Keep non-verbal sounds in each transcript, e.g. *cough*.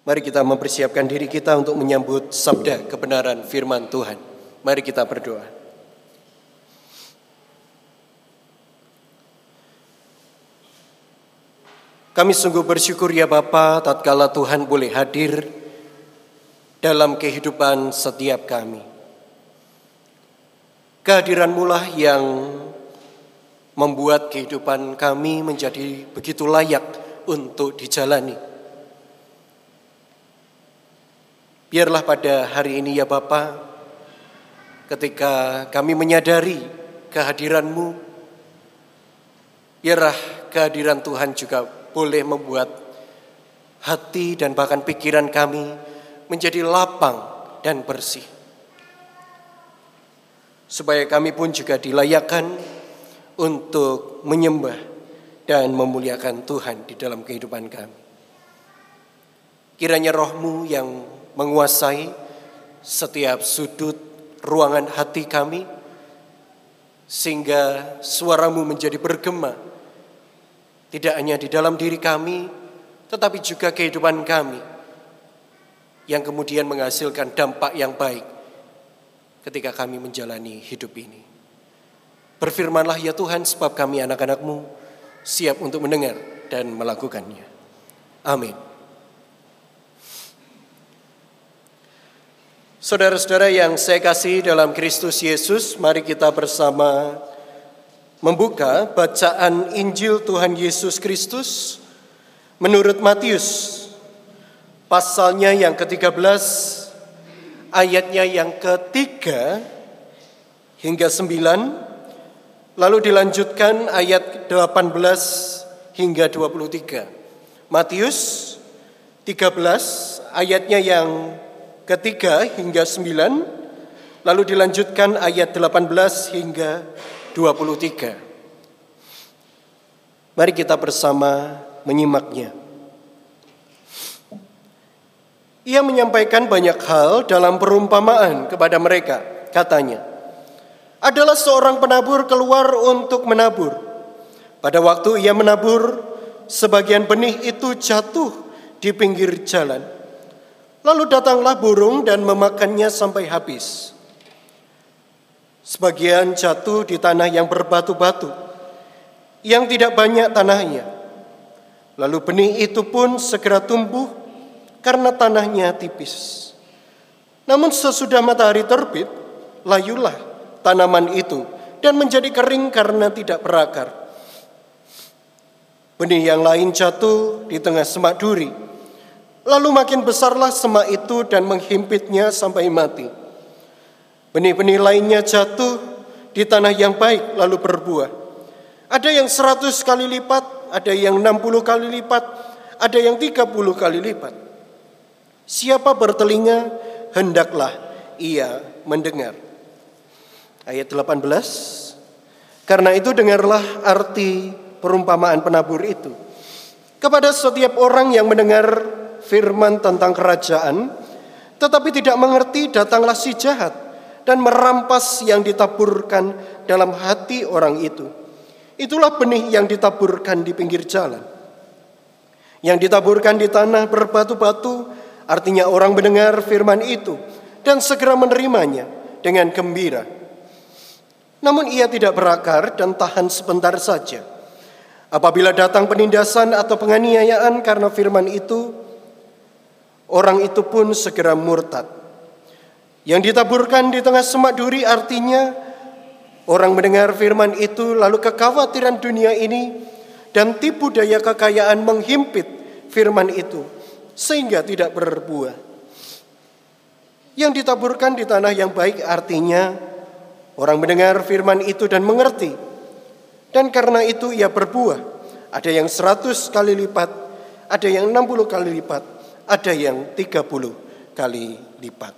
Mari kita mempersiapkan diri kita untuk menyambut sabda kebenaran firman Tuhan. Mari kita berdoa. Kami sungguh bersyukur ya Bapa tatkala Tuhan boleh hadir dalam kehidupan setiap kami. Kehadiranmu lah yang membuat kehidupan kami menjadi begitu layak untuk dijalani. Biarlah pada hari ini ya Bapa, ketika kami menyadari kehadiranmu, biarlah kehadiran Tuhan juga boleh membuat hati dan bahkan pikiran kami menjadi lapang dan bersih. Supaya kami pun juga dilayakkan untuk menyembah dan memuliakan Tuhan di dalam kehidupan kami. Kiranya rohmu yang menguasai setiap sudut ruangan hati kami, sehingga suaramu menjadi bergema, tidak hanya di dalam diri kami, tetapi juga kehidupan kami, yang kemudian menghasilkan dampak yang baik ketika kami menjalani hidup ini. Berfirmanlah ya Tuhan sebab kami anak-anakmu siap untuk mendengar dan melakukannya. Amin. Saudara-saudara yang saya kasih dalam Kristus Yesus, mari kita bersama membuka bacaan Injil Tuhan Yesus Kristus menurut Matius pasalnya yang ke-13 ayatnya yang ketiga hingga 9 Lalu dilanjutkan ayat 18 hingga 23. Matius 13 ayatnya yang ketiga hingga 9. Lalu dilanjutkan ayat 18 hingga 23. Mari kita bersama menyimaknya. Ia menyampaikan banyak hal dalam perumpamaan kepada mereka. Katanya, adalah seorang penabur keluar untuk menabur. Pada waktu ia menabur, sebagian benih itu jatuh di pinggir jalan. Lalu datanglah burung dan memakannya sampai habis. Sebagian jatuh di tanah yang berbatu-batu, yang tidak banyak tanahnya. Lalu benih itu pun segera tumbuh karena tanahnya tipis. Namun sesudah matahari terbit, layulah tanaman itu dan menjadi kering karena tidak berakar. Benih yang lain jatuh di tengah semak duri. Lalu makin besarlah semak itu dan menghimpitnya sampai mati. Benih-benih lainnya jatuh di tanah yang baik lalu berbuah. Ada yang seratus kali lipat, ada yang enam puluh kali lipat, ada yang tiga puluh kali lipat. Siapa bertelinga, hendaklah ia mendengar ayat 18. Karena itu dengarlah arti perumpamaan penabur itu. Kepada setiap orang yang mendengar firman tentang kerajaan, tetapi tidak mengerti datanglah si jahat dan merampas yang ditaburkan dalam hati orang itu. Itulah benih yang ditaburkan di pinggir jalan. Yang ditaburkan di tanah berbatu-batu artinya orang mendengar firman itu dan segera menerimanya dengan gembira namun ia tidak berakar dan tahan sebentar saja. Apabila datang penindasan atau penganiayaan karena firman itu, orang itu pun segera murtad. Yang ditaburkan di tengah semak duri artinya orang mendengar firman itu lalu kekhawatiran dunia ini dan tipu daya kekayaan menghimpit firman itu sehingga tidak berbuah. Yang ditaburkan di tanah yang baik artinya Orang mendengar firman itu dan mengerti. Dan karena itu ia berbuah. Ada yang seratus kali lipat, ada yang enam puluh kali lipat, ada yang tiga puluh kali lipat.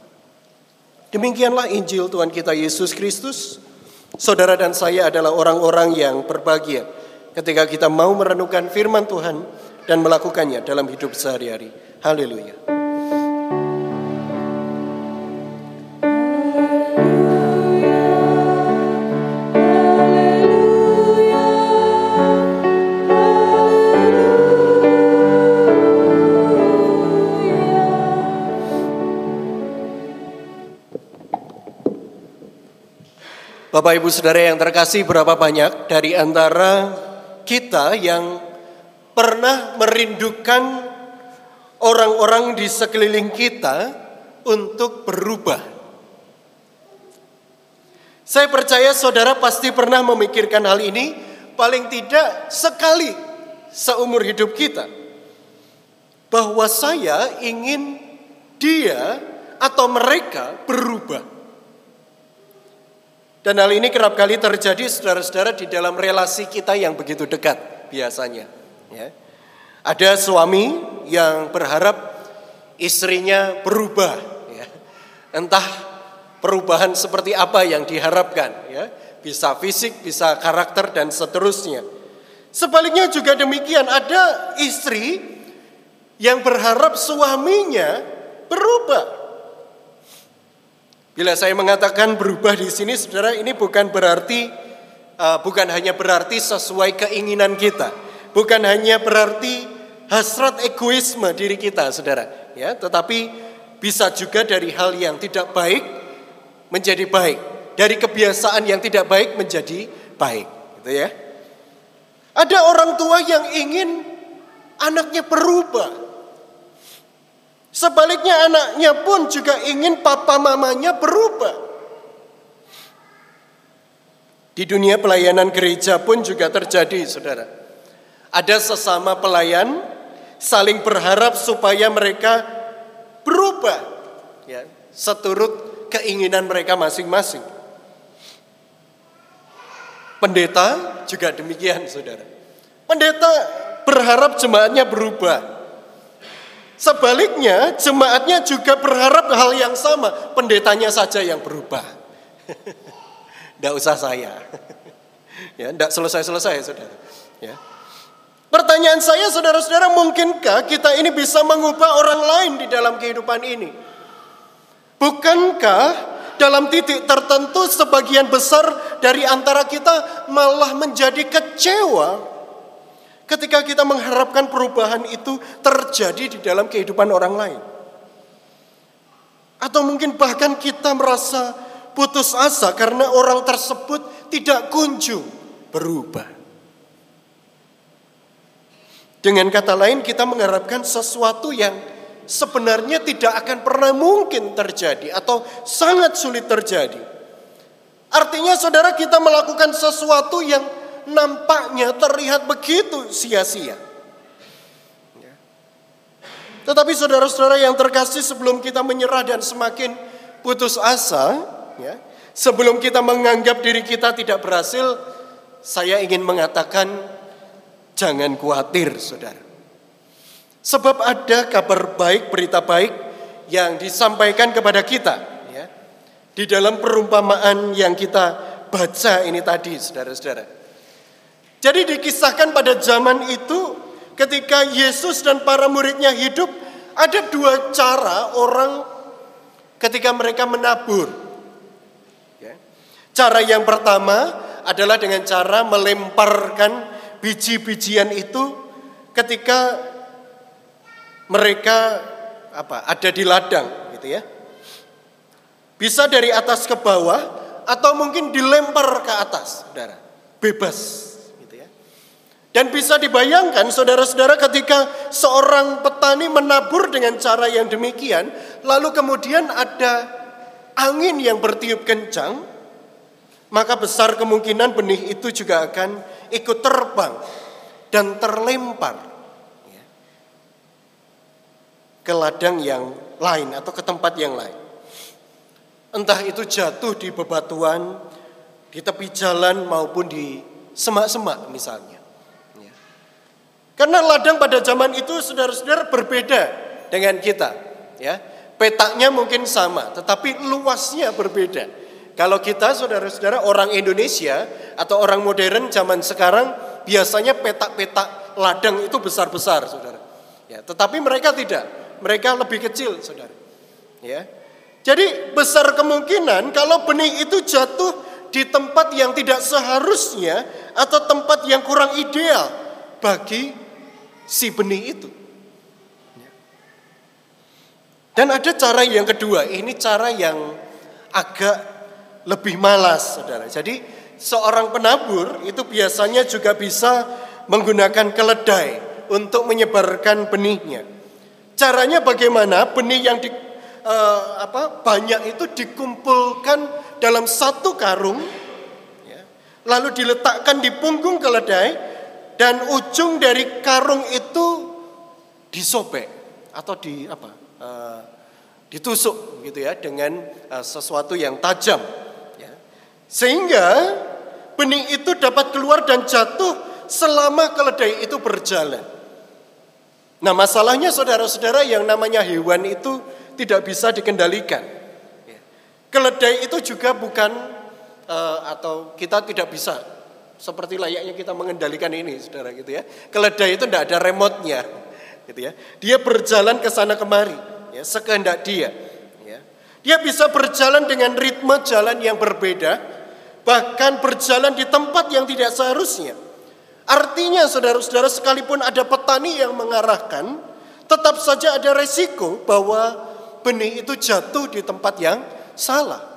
Demikianlah Injil Tuhan kita Yesus Kristus. Saudara dan saya adalah orang-orang yang berbahagia ketika kita mau merenungkan firman Tuhan dan melakukannya dalam hidup sehari-hari. Haleluya. Bapak Ibu Saudara yang terkasih berapa banyak dari antara kita yang pernah merindukan orang-orang di sekeliling kita untuk berubah. Saya percaya saudara pasti pernah memikirkan hal ini paling tidak sekali seumur hidup kita. Bahwa saya ingin dia atau mereka berubah. Dan hal ini kerap kali terjadi saudara-saudara di dalam relasi kita yang begitu dekat biasanya. Ya. Ada suami yang berharap istrinya berubah, ya. entah perubahan seperti apa yang diharapkan, ya. bisa fisik, bisa karakter dan seterusnya. Sebaliknya juga demikian, ada istri yang berharap suaminya berubah. Bila saya mengatakan berubah di sini, saudara, ini bukan berarti uh, bukan hanya berarti sesuai keinginan kita, bukan hanya berarti hasrat egoisme diri kita, saudara. Ya, tetapi bisa juga dari hal yang tidak baik menjadi baik, dari kebiasaan yang tidak baik menjadi baik, gitu ya. Ada orang tua yang ingin anaknya berubah. Sebaliknya anaknya pun juga ingin papa mamanya berubah. Di dunia pelayanan gereja pun juga terjadi, saudara. Ada sesama pelayan saling berharap supaya mereka berubah ya, seturut keinginan mereka masing-masing. Pendeta juga demikian, Saudara. Pendeta berharap jemaatnya berubah. Sebaliknya, jemaatnya juga berharap hal yang sama, pendetanya saja yang berubah. *laughs* Tidak usah saya. *laughs* ya, tidak selesai-selesai, Saudara. Ya. Pertanyaan saya saudara-saudara, mungkinkah kita ini bisa mengubah orang lain di dalam kehidupan ini? Bukankah dalam titik tertentu sebagian besar dari antara kita malah menjadi kecewa ketika kita mengharapkan perubahan itu terjadi di dalam kehidupan orang lain? Atau mungkin bahkan kita merasa putus asa karena orang tersebut tidak kunjung berubah. Dengan kata lain kita mengharapkan sesuatu yang sebenarnya tidak akan pernah mungkin terjadi atau sangat sulit terjadi. Artinya saudara kita melakukan sesuatu yang nampaknya terlihat begitu sia-sia. Tetapi saudara-saudara yang terkasih sebelum kita menyerah dan semakin putus asa, ya, sebelum kita menganggap diri kita tidak berhasil, saya ingin mengatakan Jangan khawatir, saudara. Sebab ada kabar baik, berita baik yang disampaikan kepada kita. Ya, di dalam perumpamaan yang kita baca ini tadi, saudara-saudara. Jadi dikisahkan pada zaman itu ketika Yesus dan para muridnya hidup, ada dua cara orang ketika mereka menabur. Ya. Cara yang pertama adalah dengan cara melemparkan biji-bijian itu ketika mereka apa ada di ladang gitu ya. Bisa dari atas ke bawah atau mungkin dilempar ke atas, Saudara. Bebas. Dan bisa dibayangkan saudara-saudara ketika seorang petani menabur dengan cara yang demikian, lalu kemudian ada angin yang bertiup kencang, maka besar kemungkinan benih itu juga akan ikut terbang dan terlempar ya, ke ladang yang lain atau ke tempat yang lain. Entah itu jatuh di bebatuan, di tepi jalan maupun di semak-semak misalnya. Karena ladang pada zaman itu saudara-saudara berbeda dengan kita. Ya, petaknya mungkin sama, tetapi luasnya berbeda. Kalau kita saudara-saudara orang Indonesia atau orang modern zaman sekarang biasanya petak-petak ladang itu besar-besar saudara. Ya, tetapi mereka tidak, mereka lebih kecil saudara. Ya, jadi besar kemungkinan kalau benih itu jatuh di tempat yang tidak seharusnya atau tempat yang kurang ideal bagi si benih itu. Dan ada cara yang kedua, ini cara yang agak lebih malas, saudara. Jadi seorang penabur itu biasanya juga bisa menggunakan keledai untuk menyebarkan benihnya. Caranya bagaimana? Benih yang di, uh, apa, banyak itu dikumpulkan dalam satu karung, ya, lalu diletakkan di punggung keledai, dan ujung dari karung itu disobek atau di apa? Uh, ditusuk gitu ya dengan uh, sesuatu yang tajam ya. sehingga benih itu dapat keluar dan jatuh selama keledai itu berjalan. Nah, masalahnya saudara-saudara yang namanya hewan itu tidak bisa dikendalikan. Ya. Keledai itu juga bukan uh, atau kita tidak bisa seperti layaknya kita mengendalikan ini, saudara gitu ya. Keledai itu tidak ada remote-nya, gitu ya. Dia berjalan ke sana kemari ya, sekehendak dia. Ya. Dia bisa berjalan dengan ritme jalan yang berbeda, bahkan berjalan di tempat yang tidak seharusnya. Artinya saudara-saudara sekalipun ada petani yang mengarahkan, tetap saja ada resiko bahwa benih itu jatuh di tempat yang salah.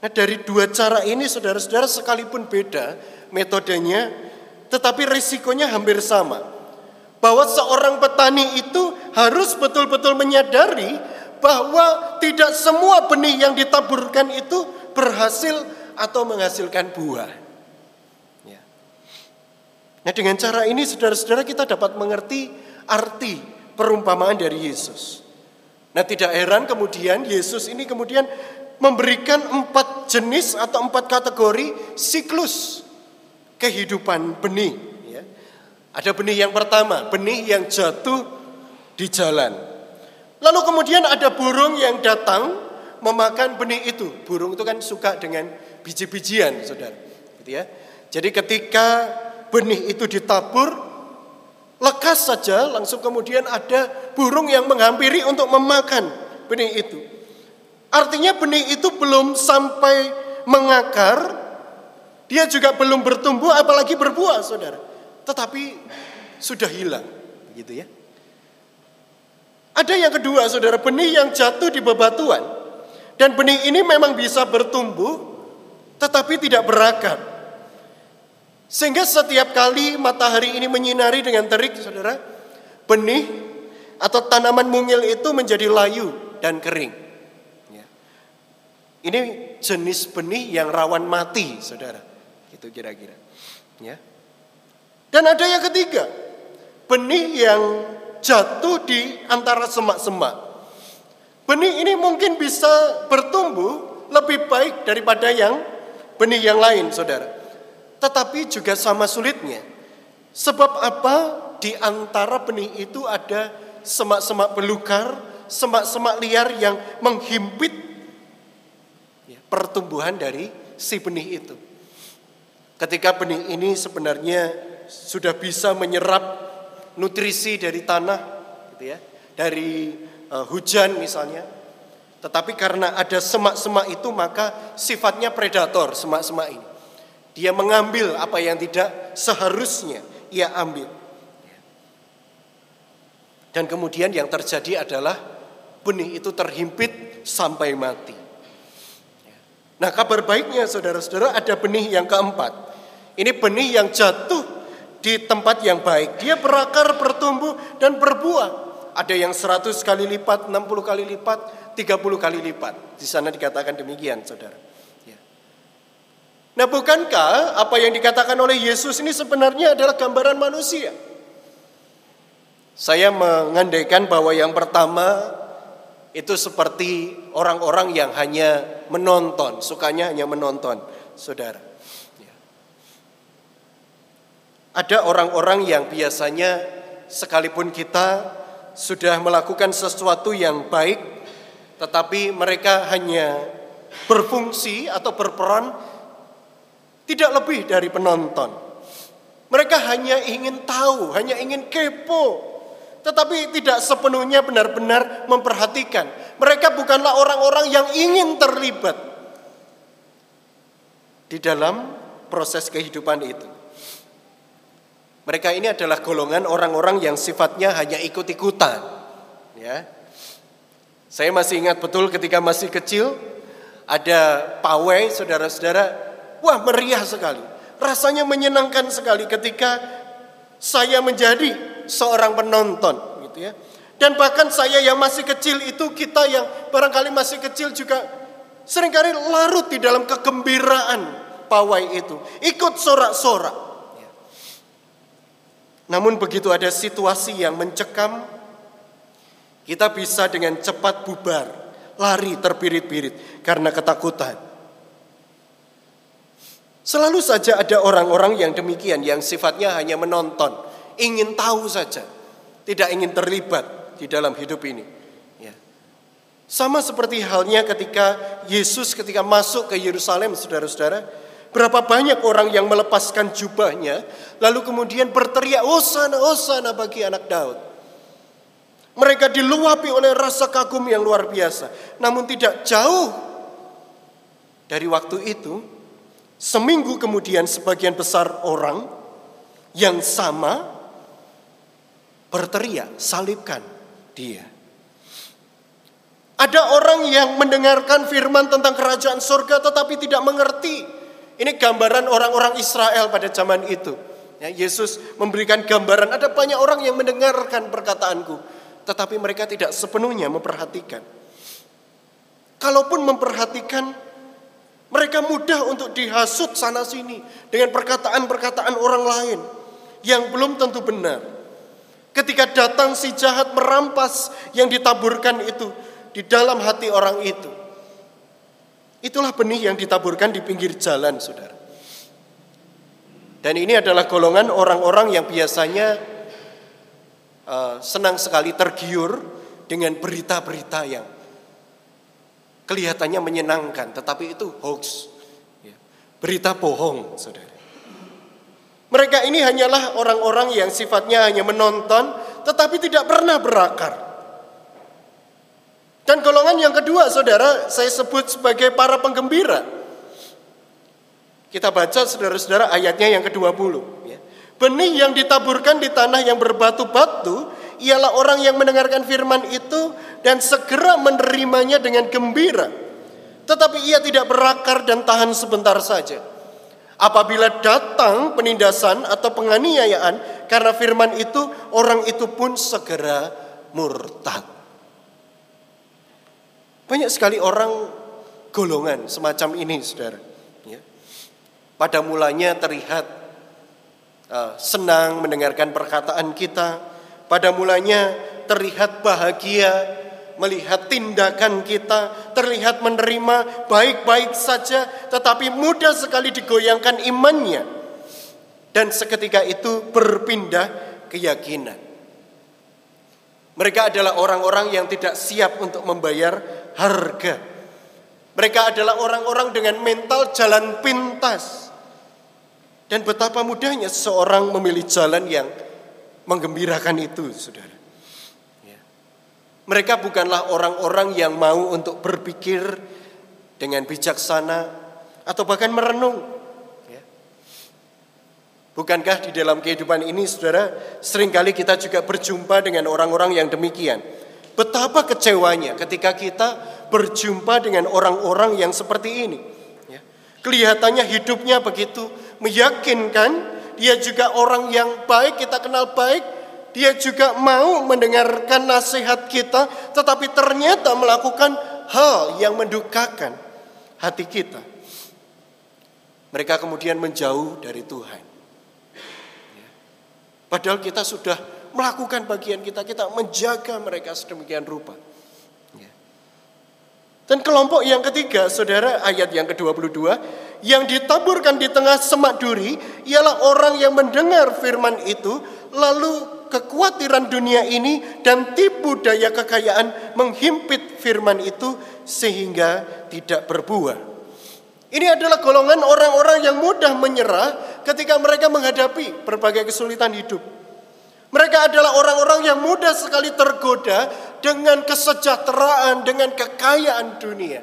Nah dari dua cara ini saudara-saudara sekalipun beda metodenya, tetapi risikonya hampir sama bahwa seorang petani itu harus betul-betul menyadari bahwa tidak semua benih yang ditaburkan itu berhasil atau menghasilkan buah. Ya. Nah dengan cara ini saudara-saudara kita dapat mengerti arti perumpamaan dari Yesus. Nah tidak heran kemudian Yesus ini kemudian memberikan empat jenis atau empat kategori siklus kehidupan benih. Ada benih yang pertama, benih yang jatuh di jalan. Lalu kemudian ada burung yang datang memakan benih itu. Burung itu kan suka dengan biji-bijian, saudara. Gitu ya. Jadi ketika benih itu ditabur, lekas saja langsung kemudian ada burung yang menghampiri untuk memakan benih itu. Artinya benih itu belum sampai mengakar, dia juga belum bertumbuh apalagi berbuah, saudara tetapi sudah hilang, begitu ya. Ada yang kedua, saudara, benih yang jatuh di bebatuan. Dan benih ini memang bisa bertumbuh, tetapi tidak berakar. Sehingga setiap kali matahari ini menyinari dengan terik, saudara, benih atau tanaman mungil itu menjadi layu dan kering. Ini jenis benih yang rawan mati, saudara. Itu kira-kira. Ya. Dan ada yang ketiga, benih yang jatuh di antara semak-semak. Benih ini mungkin bisa bertumbuh lebih baik daripada yang benih yang lain, saudara. Tetapi juga sama sulitnya. Sebab apa? Di antara benih itu ada semak-semak belukar, semak-semak liar yang menghimpit pertumbuhan dari si benih itu. Ketika benih ini sebenarnya sudah bisa menyerap nutrisi dari tanah, gitu ya, dari uh, hujan misalnya. Tetapi karena ada semak-semak itu maka sifatnya predator semak-semak ini. Dia mengambil apa yang tidak seharusnya ia ambil. Dan kemudian yang terjadi adalah benih itu terhimpit sampai mati. Nah kabar baiknya saudara-saudara ada benih yang keempat. Ini benih yang jatuh di tempat yang baik. Dia berakar, bertumbuh, dan berbuah. Ada yang 100 kali lipat, 60 kali lipat, 30 kali lipat. Di sana dikatakan demikian, saudara. Ya. Nah bukankah apa yang dikatakan oleh Yesus ini sebenarnya adalah gambaran manusia? Saya mengandaikan bahwa yang pertama itu seperti orang-orang yang hanya menonton, sukanya hanya menonton, saudara. Ada orang-orang yang biasanya sekalipun kita sudah melakukan sesuatu yang baik, tetapi mereka hanya berfungsi atau berperan tidak lebih dari penonton. Mereka hanya ingin tahu, hanya ingin kepo, tetapi tidak sepenuhnya benar-benar memperhatikan. Mereka bukanlah orang-orang yang ingin terlibat di dalam proses kehidupan itu. Mereka ini adalah golongan orang-orang yang sifatnya hanya ikut-ikutan. Ya. Saya masih ingat betul ketika masih kecil ada pawai saudara-saudara, wah meriah sekali. Rasanya menyenangkan sekali ketika saya menjadi seorang penonton gitu ya. Dan bahkan saya yang masih kecil itu kita yang barangkali masih kecil juga sering kali larut di dalam kegembiraan pawai itu. Ikut sorak-sorak. Namun begitu ada situasi yang mencekam, kita bisa dengan cepat bubar, lari terbirit-birit karena ketakutan. Selalu saja ada orang-orang yang demikian yang sifatnya hanya menonton, ingin tahu saja, tidak ingin terlibat di dalam hidup ini. Ya. Sama seperti halnya ketika Yesus ketika masuk ke Yerusalem, saudara-saudara, Berapa banyak orang yang melepaskan jubahnya, lalu kemudian berteriak, Hosana, Hosana bagi anak Daud. Mereka diluapi oleh rasa kagum yang luar biasa. Namun tidak jauh dari waktu itu, seminggu kemudian sebagian besar orang yang sama berteriak, salibkan dia. Ada orang yang mendengarkan firman tentang kerajaan surga tetapi tidak mengerti ini gambaran orang-orang Israel pada zaman itu. Ya, Yesus memberikan gambaran ada banyak orang yang mendengarkan perkataanku, tetapi mereka tidak sepenuhnya memperhatikan. Kalaupun memperhatikan, mereka mudah untuk dihasut sana sini dengan perkataan-perkataan orang lain yang belum tentu benar. Ketika datang si jahat merampas yang ditaburkan itu di dalam hati orang itu, Itulah benih yang ditaburkan di pinggir jalan, saudara. Dan ini adalah golongan orang-orang yang biasanya uh, senang sekali tergiur dengan berita-berita yang kelihatannya menyenangkan, tetapi itu hoax, ya. berita bohong, saudara. Mereka ini hanyalah orang-orang yang sifatnya hanya menonton, tetapi tidak pernah berakar. Dan golongan yang kedua, saudara, saya sebut sebagai para penggembira. Kita baca, saudara-saudara, ayatnya yang ke-20. Ya. Benih yang ditaburkan di tanah yang berbatu-batu ialah orang yang mendengarkan firman itu dan segera menerimanya dengan gembira. Tetapi ia tidak berakar dan tahan sebentar saja. Apabila datang penindasan atau penganiayaan karena firman itu, orang itu pun segera murtad. Banyak sekali orang golongan semacam ini, saudara. Ya. Pada mulanya terlihat uh, senang mendengarkan perkataan kita. Pada mulanya terlihat bahagia melihat tindakan kita, terlihat menerima baik-baik saja, tetapi mudah sekali digoyangkan imannya. Dan seketika itu berpindah keyakinan. Mereka adalah orang-orang yang tidak siap untuk membayar harga. Mereka adalah orang-orang dengan mental jalan pintas. Dan betapa mudahnya seorang memilih jalan yang menggembirakan itu, saudara. Mereka bukanlah orang-orang yang mau untuk berpikir dengan bijaksana atau bahkan merenung. Ya. Bukankah di dalam kehidupan ini, saudara, sering kali kita juga berjumpa dengan orang-orang yang demikian Betapa kecewanya ketika kita berjumpa dengan orang-orang yang seperti ini. Ya. Kelihatannya hidupnya begitu meyakinkan, dia juga orang yang baik, kita kenal baik, dia juga mau mendengarkan nasihat kita, tetapi ternyata melakukan hal yang mendukakan hati kita. Mereka kemudian menjauh dari Tuhan. Ya. Padahal kita sudah melakukan bagian kita, kita menjaga mereka sedemikian rupa. Ya. Dan kelompok yang ketiga, saudara, ayat yang ke-22, yang ditaburkan di tengah semak duri, ialah orang yang mendengar firman itu, lalu kekhawatiran dunia ini dan tipu daya kekayaan menghimpit firman itu sehingga tidak berbuah. Ini adalah golongan orang-orang yang mudah menyerah ketika mereka menghadapi berbagai kesulitan hidup. Mereka adalah orang-orang yang mudah sekali tergoda dengan kesejahteraan, dengan kekayaan dunia.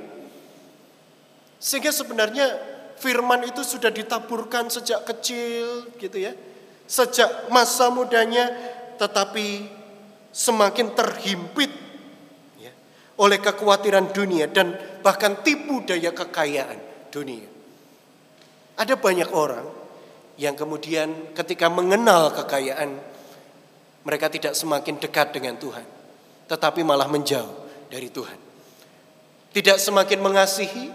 Sehingga sebenarnya firman itu sudah ditaburkan sejak kecil gitu ya. Sejak masa mudanya tetapi semakin terhimpit ya, oleh kekhawatiran dunia dan bahkan tipu daya kekayaan dunia. Ada banyak orang yang kemudian ketika mengenal kekayaan mereka tidak semakin dekat dengan Tuhan, tetapi malah menjauh dari Tuhan. Tidak semakin mengasihi,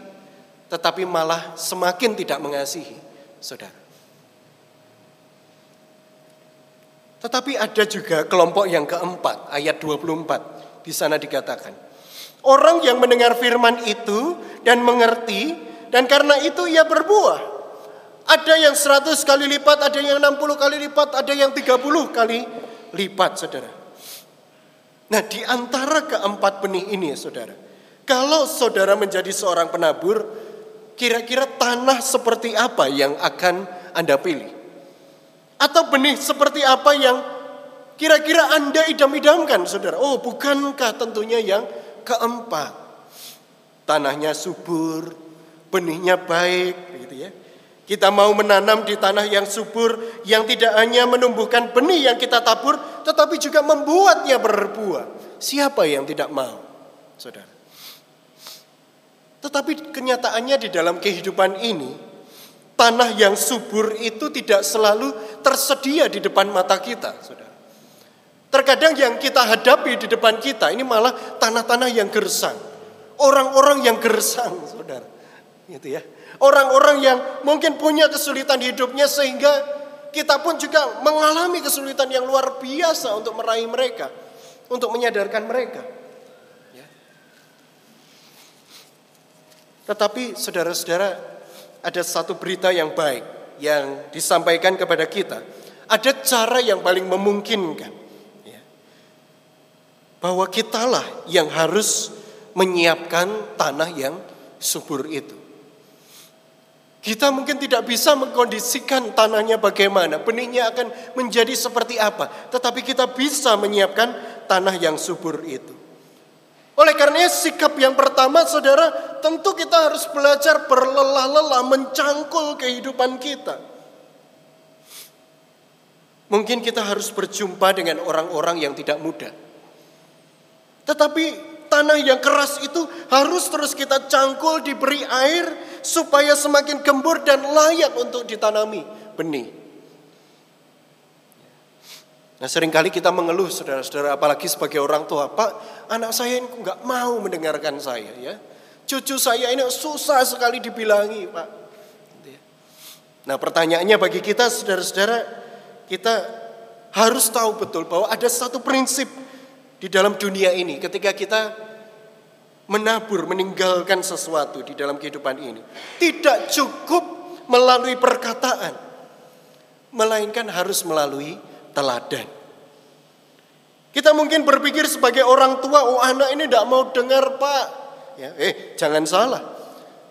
tetapi malah semakin tidak mengasihi saudara. Tetapi ada juga kelompok yang keempat, ayat 24. Di sana dikatakan, orang yang mendengar firman itu dan mengerti, dan karena itu ia berbuah. Ada yang 100 kali lipat, ada yang 60 kali lipat, ada yang 30 kali lipat, saudara. Nah, di antara keempat benih ini, saudara, kalau saudara menjadi seorang penabur, kira-kira tanah seperti apa yang akan Anda pilih? Atau benih seperti apa yang kira-kira Anda idam-idamkan saudara? Oh bukankah tentunya yang keempat. Tanahnya subur, benihnya baik gitu ya. Kita mau menanam di tanah yang subur yang tidak hanya menumbuhkan benih yang kita tabur tetapi juga membuatnya berbuah. Siapa yang tidak mau? Saudara. Tetapi kenyataannya di dalam kehidupan ini tanah yang subur itu tidak selalu tersedia di depan mata kita, saudara. Terkadang yang kita hadapi di depan kita ini malah tanah-tanah yang gersang. Orang-orang yang gersang, saudara. Gitu ya. Orang-orang yang mungkin punya kesulitan hidupnya sehingga kita pun juga mengalami kesulitan yang luar biasa untuk meraih mereka. Untuk menyadarkan mereka. Ya. Tetapi saudara-saudara ada satu berita yang baik yang disampaikan kepada kita. Ada cara yang paling memungkinkan. Ya. Bahwa kitalah yang harus menyiapkan tanah yang subur itu. Kita mungkin tidak bisa mengkondisikan tanahnya bagaimana, benihnya akan menjadi seperti apa, tetapi kita bisa menyiapkan tanah yang subur itu. Oleh karena sikap yang pertama saudara tentu kita harus belajar berlelah-lelah mencangkul kehidupan kita. Mungkin kita harus berjumpa dengan orang-orang yang tidak mudah. Tetapi tanah yang keras itu harus terus kita cangkul diberi air supaya semakin gembur dan layak untuk ditanami benih. Nah sering kali kita mengeluh saudara-saudara apalagi sebagai orang tua. Pak anak saya ini nggak mau mendengarkan saya ya. Cucu saya ini susah sekali dibilangi Pak. Nah pertanyaannya bagi kita saudara-saudara kita harus tahu betul bahwa ada satu prinsip di dalam dunia ini ketika kita menabur, meninggalkan sesuatu di dalam kehidupan ini. Tidak cukup melalui perkataan, melainkan harus melalui teladan. Kita mungkin berpikir sebagai orang tua, oh anak ini tidak mau dengar pak. Ya, eh jangan salah.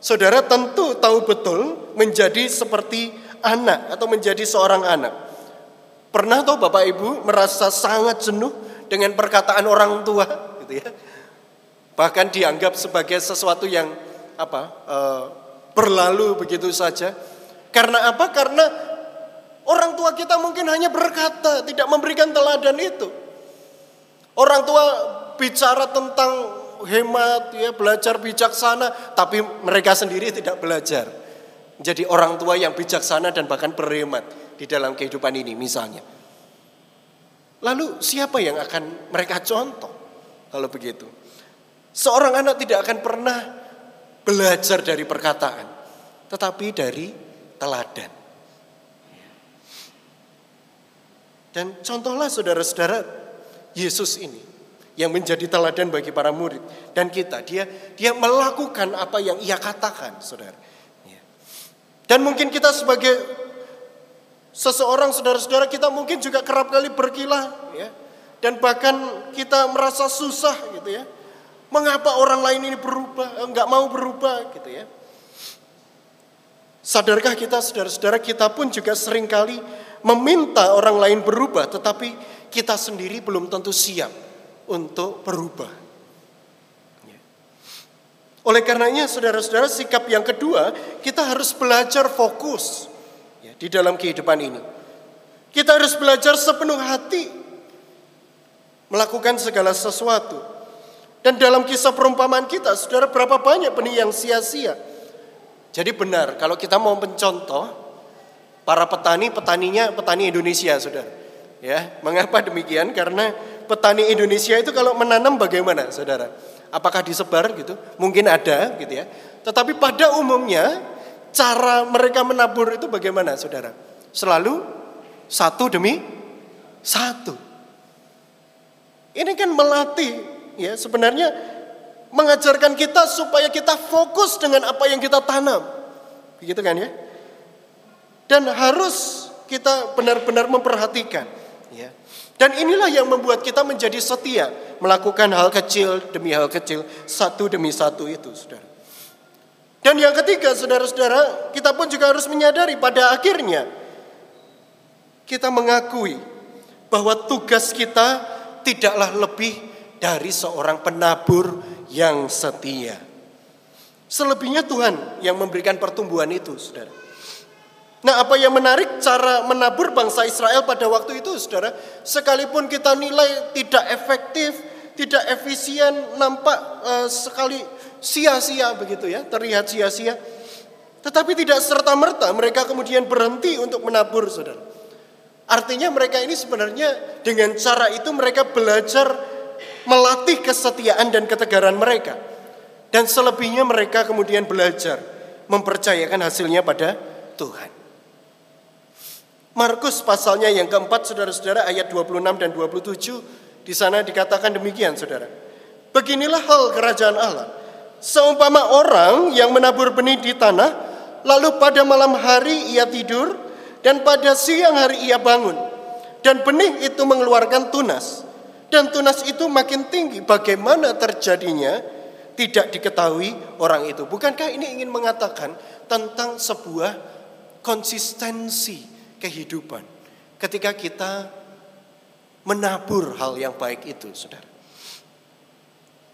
Saudara tentu tahu betul menjadi seperti anak atau menjadi seorang anak. Pernah tahu Bapak Ibu merasa sangat jenuh dengan perkataan orang tua, gitu ya? Bahkan dianggap sebagai sesuatu yang apa e, berlalu begitu saja. Karena apa? Karena Orang tua kita mungkin hanya berkata, tidak memberikan teladan itu. Orang tua bicara tentang hemat, ya belajar bijaksana, tapi mereka sendiri tidak belajar. Jadi orang tua yang bijaksana dan bahkan berhemat di dalam kehidupan ini misalnya. Lalu siapa yang akan mereka contoh kalau begitu? Seorang anak tidak akan pernah belajar dari perkataan, tetapi dari teladan. Dan contohlah saudara-saudara Yesus ini yang menjadi teladan bagi para murid dan kita. Dia dia melakukan apa yang ia katakan, saudara. Ya. Dan mungkin kita sebagai seseorang saudara-saudara kita mungkin juga kerap kali berkilah, ya. Dan bahkan kita merasa susah gitu ya. Mengapa orang lain ini berubah, enggak mau berubah gitu ya. Sadarkah kita saudara-saudara kita pun juga sering kali meminta orang lain berubah, tetapi kita sendiri belum tentu siap untuk berubah. Ya. Oleh karenanya, saudara-saudara, sikap yang kedua, kita harus belajar fokus ya, di dalam kehidupan ini. Kita harus belajar sepenuh hati melakukan segala sesuatu. Dan dalam kisah perumpamaan kita, saudara berapa banyak benih yang sia-sia. Jadi benar, kalau kita mau mencontoh, para petani, petaninya petani Indonesia, saudara. Ya, mengapa demikian? Karena petani Indonesia itu kalau menanam bagaimana, saudara? Apakah disebar gitu? Mungkin ada, gitu ya. Tetapi pada umumnya cara mereka menabur itu bagaimana, saudara? Selalu satu demi satu. Ini kan melatih ya sebenarnya mengajarkan kita supaya kita fokus dengan apa yang kita tanam. Begitu kan ya? Dan harus kita benar-benar memperhatikan. Dan inilah yang membuat kita menjadi setia melakukan hal kecil demi hal kecil, satu demi satu itu, Saudara. Dan yang ketiga, saudara-saudara, kita pun juga harus menyadari pada akhirnya kita mengakui bahwa tugas kita tidaklah lebih dari seorang penabur yang setia. Selebihnya Tuhan yang memberikan pertumbuhan itu, saudara. Nah, apa yang menarik cara menabur bangsa Israel pada waktu itu, saudara, sekalipun kita nilai tidak efektif, tidak efisien, nampak uh, sekali sia-sia begitu ya, terlihat sia-sia. Tetapi tidak serta-merta mereka kemudian berhenti untuk menabur, saudara. Artinya mereka ini sebenarnya dengan cara itu mereka belajar melatih kesetiaan dan ketegaran mereka. Dan selebihnya mereka kemudian belajar mempercayakan hasilnya pada Tuhan. Markus pasalnya yang keempat saudara-saudara ayat 26 dan 27 di sana dikatakan demikian saudara. Beginilah hal kerajaan Allah. Seumpama orang yang menabur benih di tanah lalu pada malam hari ia tidur dan pada siang hari ia bangun dan benih itu mengeluarkan tunas dan tunas itu makin tinggi. Bagaimana terjadinya tidak diketahui orang itu. Bukankah ini ingin mengatakan tentang sebuah konsistensi kehidupan ketika kita menabur hal yang baik itu, Saudara.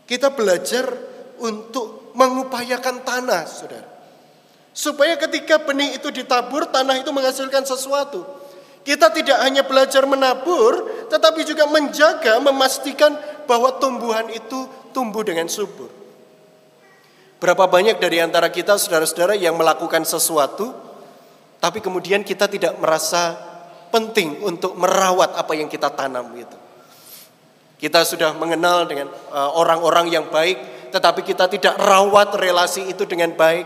Kita belajar untuk mengupayakan tanah, Saudara. Supaya ketika benih itu ditabur, tanah itu menghasilkan sesuatu. Kita tidak hanya belajar menabur, tetapi juga menjaga, memastikan bahwa tumbuhan itu tumbuh dengan subur. Berapa banyak dari antara kita, saudara-saudara, yang melakukan sesuatu, tapi kemudian kita tidak merasa penting untuk merawat apa yang kita tanam itu. Kita sudah mengenal dengan eh, orang-orang yang baik, tetapi kita tidak rawat relasi itu dengan baik.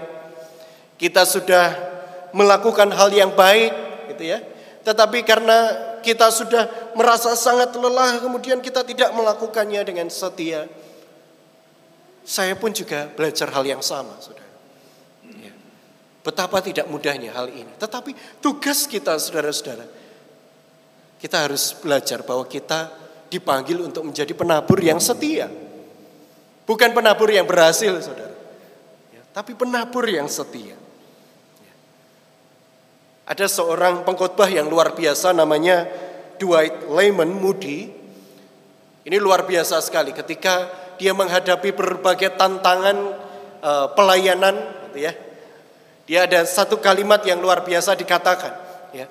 Kita sudah melakukan hal yang baik, gitu ya. Tetapi karena kita sudah merasa sangat lelah, kemudian kita tidak melakukannya dengan setia. Saya pun juga belajar hal yang sama, saudara. Ya. Betapa tidak mudahnya hal ini. Tetapi tugas kita, saudara-saudara, kita harus belajar bahwa kita dipanggil untuk menjadi penabur yang setia. Bukan penabur yang berhasil, saudara. Ya, tapi penabur yang setia. Ada seorang pengkhotbah yang luar biasa namanya Dwight Lyman Moody. Ini luar biasa sekali ketika dia menghadapi berbagai tantangan uh, pelayanan gitu ya. Dia ada satu kalimat yang luar biasa dikatakan ya.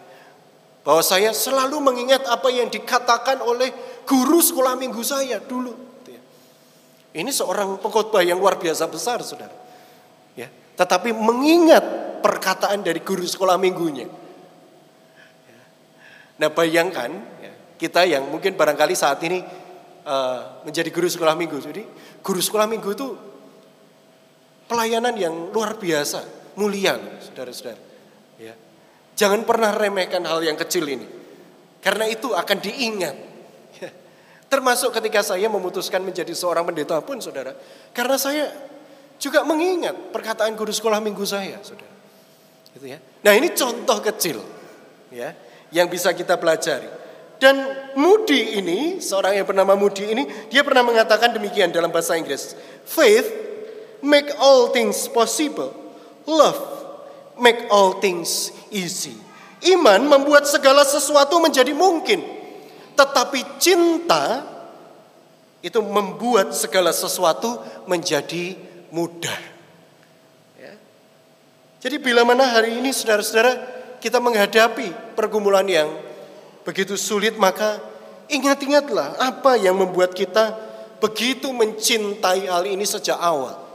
Bahwa saya selalu mengingat apa yang dikatakan oleh guru sekolah minggu saya dulu. Gitu ya. Ini seorang pengkhotbah yang luar biasa besar, saudara. Ya, tetapi mengingat perkataan dari guru sekolah minggunya. Nah bayangkan ya, kita yang mungkin barangkali saat ini uh, menjadi guru sekolah minggu. Jadi guru sekolah minggu itu pelayanan yang luar biasa, mulia saudara-saudara. Ya. Jangan pernah remehkan hal yang kecil ini. Karena itu akan diingat. Ya. Termasuk ketika saya memutuskan menjadi seorang pendeta pun saudara. Karena saya juga mengingat perkataan guru sekolah minggu saya saudara. Gitu ya. Nah ini contoh kecil ya yang bisa kita pelajari. Dan Moody ini, seorang yang bernama Moody ini, dia pernah mengatakan demikian dalam bahasa Inggris. Faith make all things possible. Love make all things easy. Iman membuat segala sesuatu menjadi mungkin. Tetapi cinta itu membuat segala sesuatu menjadi mudah. Jadi bila mana hari ini saudara-saudara kita menghadapi pergumulan yang begitu sulit maka ingat-ingatlah apa yang membuat kita begitu mencintai hal ini sejak awal.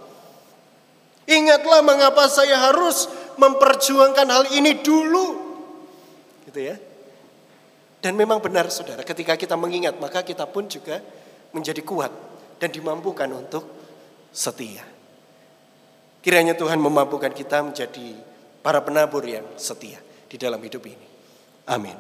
Ingatlah mengapa saya harus memperjuangkan hal ini dulu. Gitu ya. Dan memang benar saudara, ketika kita mengingat maka kita pun juga menjadi kuat dan dimampukan untuk setia. Kiranya Tuhan memampukan kita menjadi para penabur yang setia di dalam hidup ini. Amin.